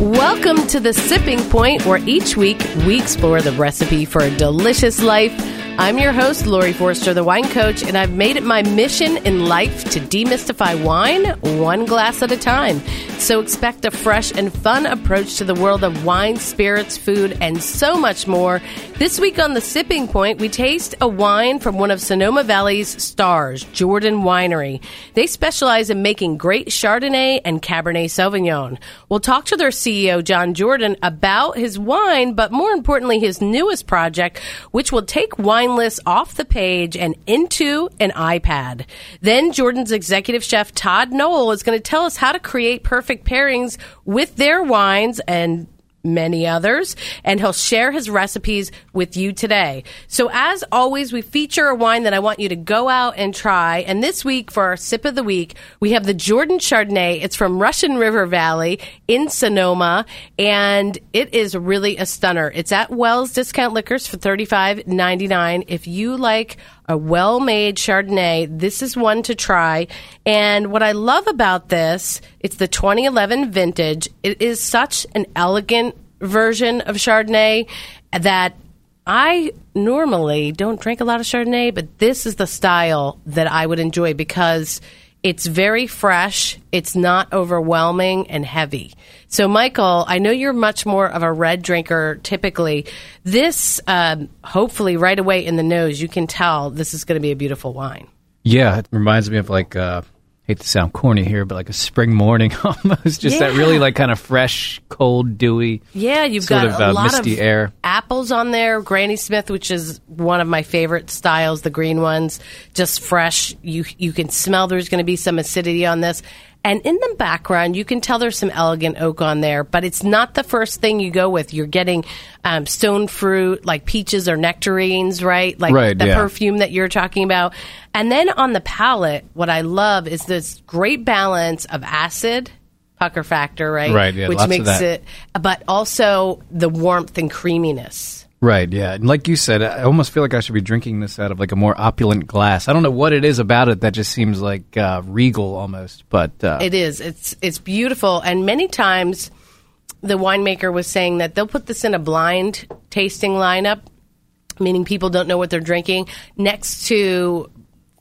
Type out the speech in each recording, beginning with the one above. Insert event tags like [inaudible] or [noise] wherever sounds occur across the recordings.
Welcome to the Sipping Point, where each week we explore the recipe for a delicious life. I'm your host, Laurie Forster, the wine coach, and I've made it my mission in life to demystify wine one glass at a time. So expect a fresh and fun approach to the world of wine, spirits, food, and so much more. This week on The Sipping Point, we taste a wine from one of Sonoma Valley's stars, Jordan Winery. They specialize in making great Chardonnay and Cabernet Sauvignon. We'll talk to their CEO, John Jordan, about his wine, but more importantly, his newest project, which will take wine lists off the page and into an iPad. Then Jordan's executive chef, Todd Knoll is going to tell us how to create perfect pairings with their wines and many others, and he'll share his recipes with you today. So, as always, we feature a wine that I want you to go out and try. And this week, for our sip of the week, we have the Jordan Chardonnay. It's from Russian River Valley in Sonoma, and it is really a stunner. It's at Wells Discount Liquors for thirty five ninety nine. If you like a well made Chardonnay. This is one to try. And what I love about this, it's the 2011 vintage. It is such an elegant version of Chardonnay that I normally don't drink a lot of Chardonnay, but this is the style that I would enjoy because it's very fresh, it's not overwhelming and heavy. So, Michael, I know you're much more of a red drinker typically. This, um, hopefully, right away in the nose, you can tell this is going to be a beautiful wine. Yeah, it reminds me of like uh, hate to sound corny here, but like a spring morning [laughs] almost. Just that really like kind of fresh, cold, dewy. Yeah, you've sort got of, a uh, lot misty of air. apples on there. Granny Smith, which is one of my favorite styles, the green ones, just fresh. You you can smell there's going to be some acidity on this. And in the background, you can tell there's some elegant oak on there, but it's not the first thing you go with. You're getting um, stone fruit, like peaches or nectarines, right? Like Right, the yeah. perfume that you're talking about. And then on the palate, what I love is this great balance of acid, pucker factor, right? Right, yeah, Which lots of makes that. it, but also the warmth and creaminess. Right, yeah. And like you said, I almost feel like I should be drinking this out of like a more opulent glass. I don't know what it is about it that just seems like uh, regal almost, but uh, It is. It's it's beautiful, and many times the winemaker was saying that they'll put this in a blind tasting lineup, meaning people don't know what they're drinking, next to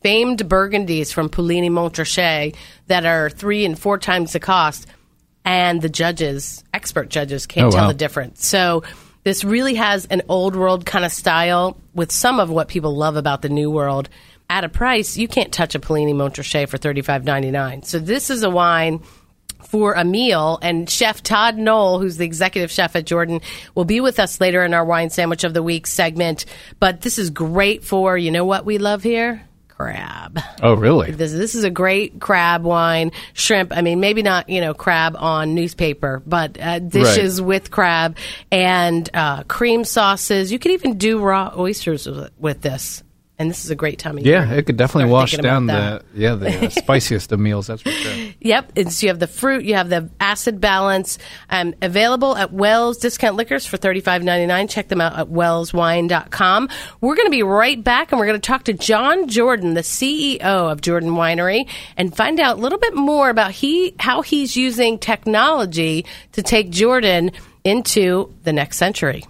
famed Burgundies from Puligny Montrachet that are three and four times the cost, and the judges, expert judges, can't Oh, tell wow. the difference. So. This really has an old world kind of style with some of what people love about the new world. At a price, you can't touch a Puligny Montrachet for thirty five ninety nine. So this is a wine for a meal. And Chef Todd Knoll, who's the executive chef at Jordan, will be with us later in our wine sandwich of the week segment. But this is great for you know what we love here? Crab. oh really? This, this is a great crab wine, shrimp. I mean, maybe not, you know, crab on newspaper, but uh, dishes with crab and uh, cream sauces. You could even do raw oysters with, with this. And this is a great time of year. Yeah, it could definitely wash down the yeah the uh, [laughs] spiciest of meals. That's for sure. Yep. It's, you have the fruit, you have the acid balance. Um, available at Wells Discount Liquors for thirty five ninety nine. Check them out at wellswine.com. We're going to be right back and we're going to talk to John Jordan, the CEO of Jordan Winery, and find out a little bit more about he how he's using technology to take Jordan into the next century.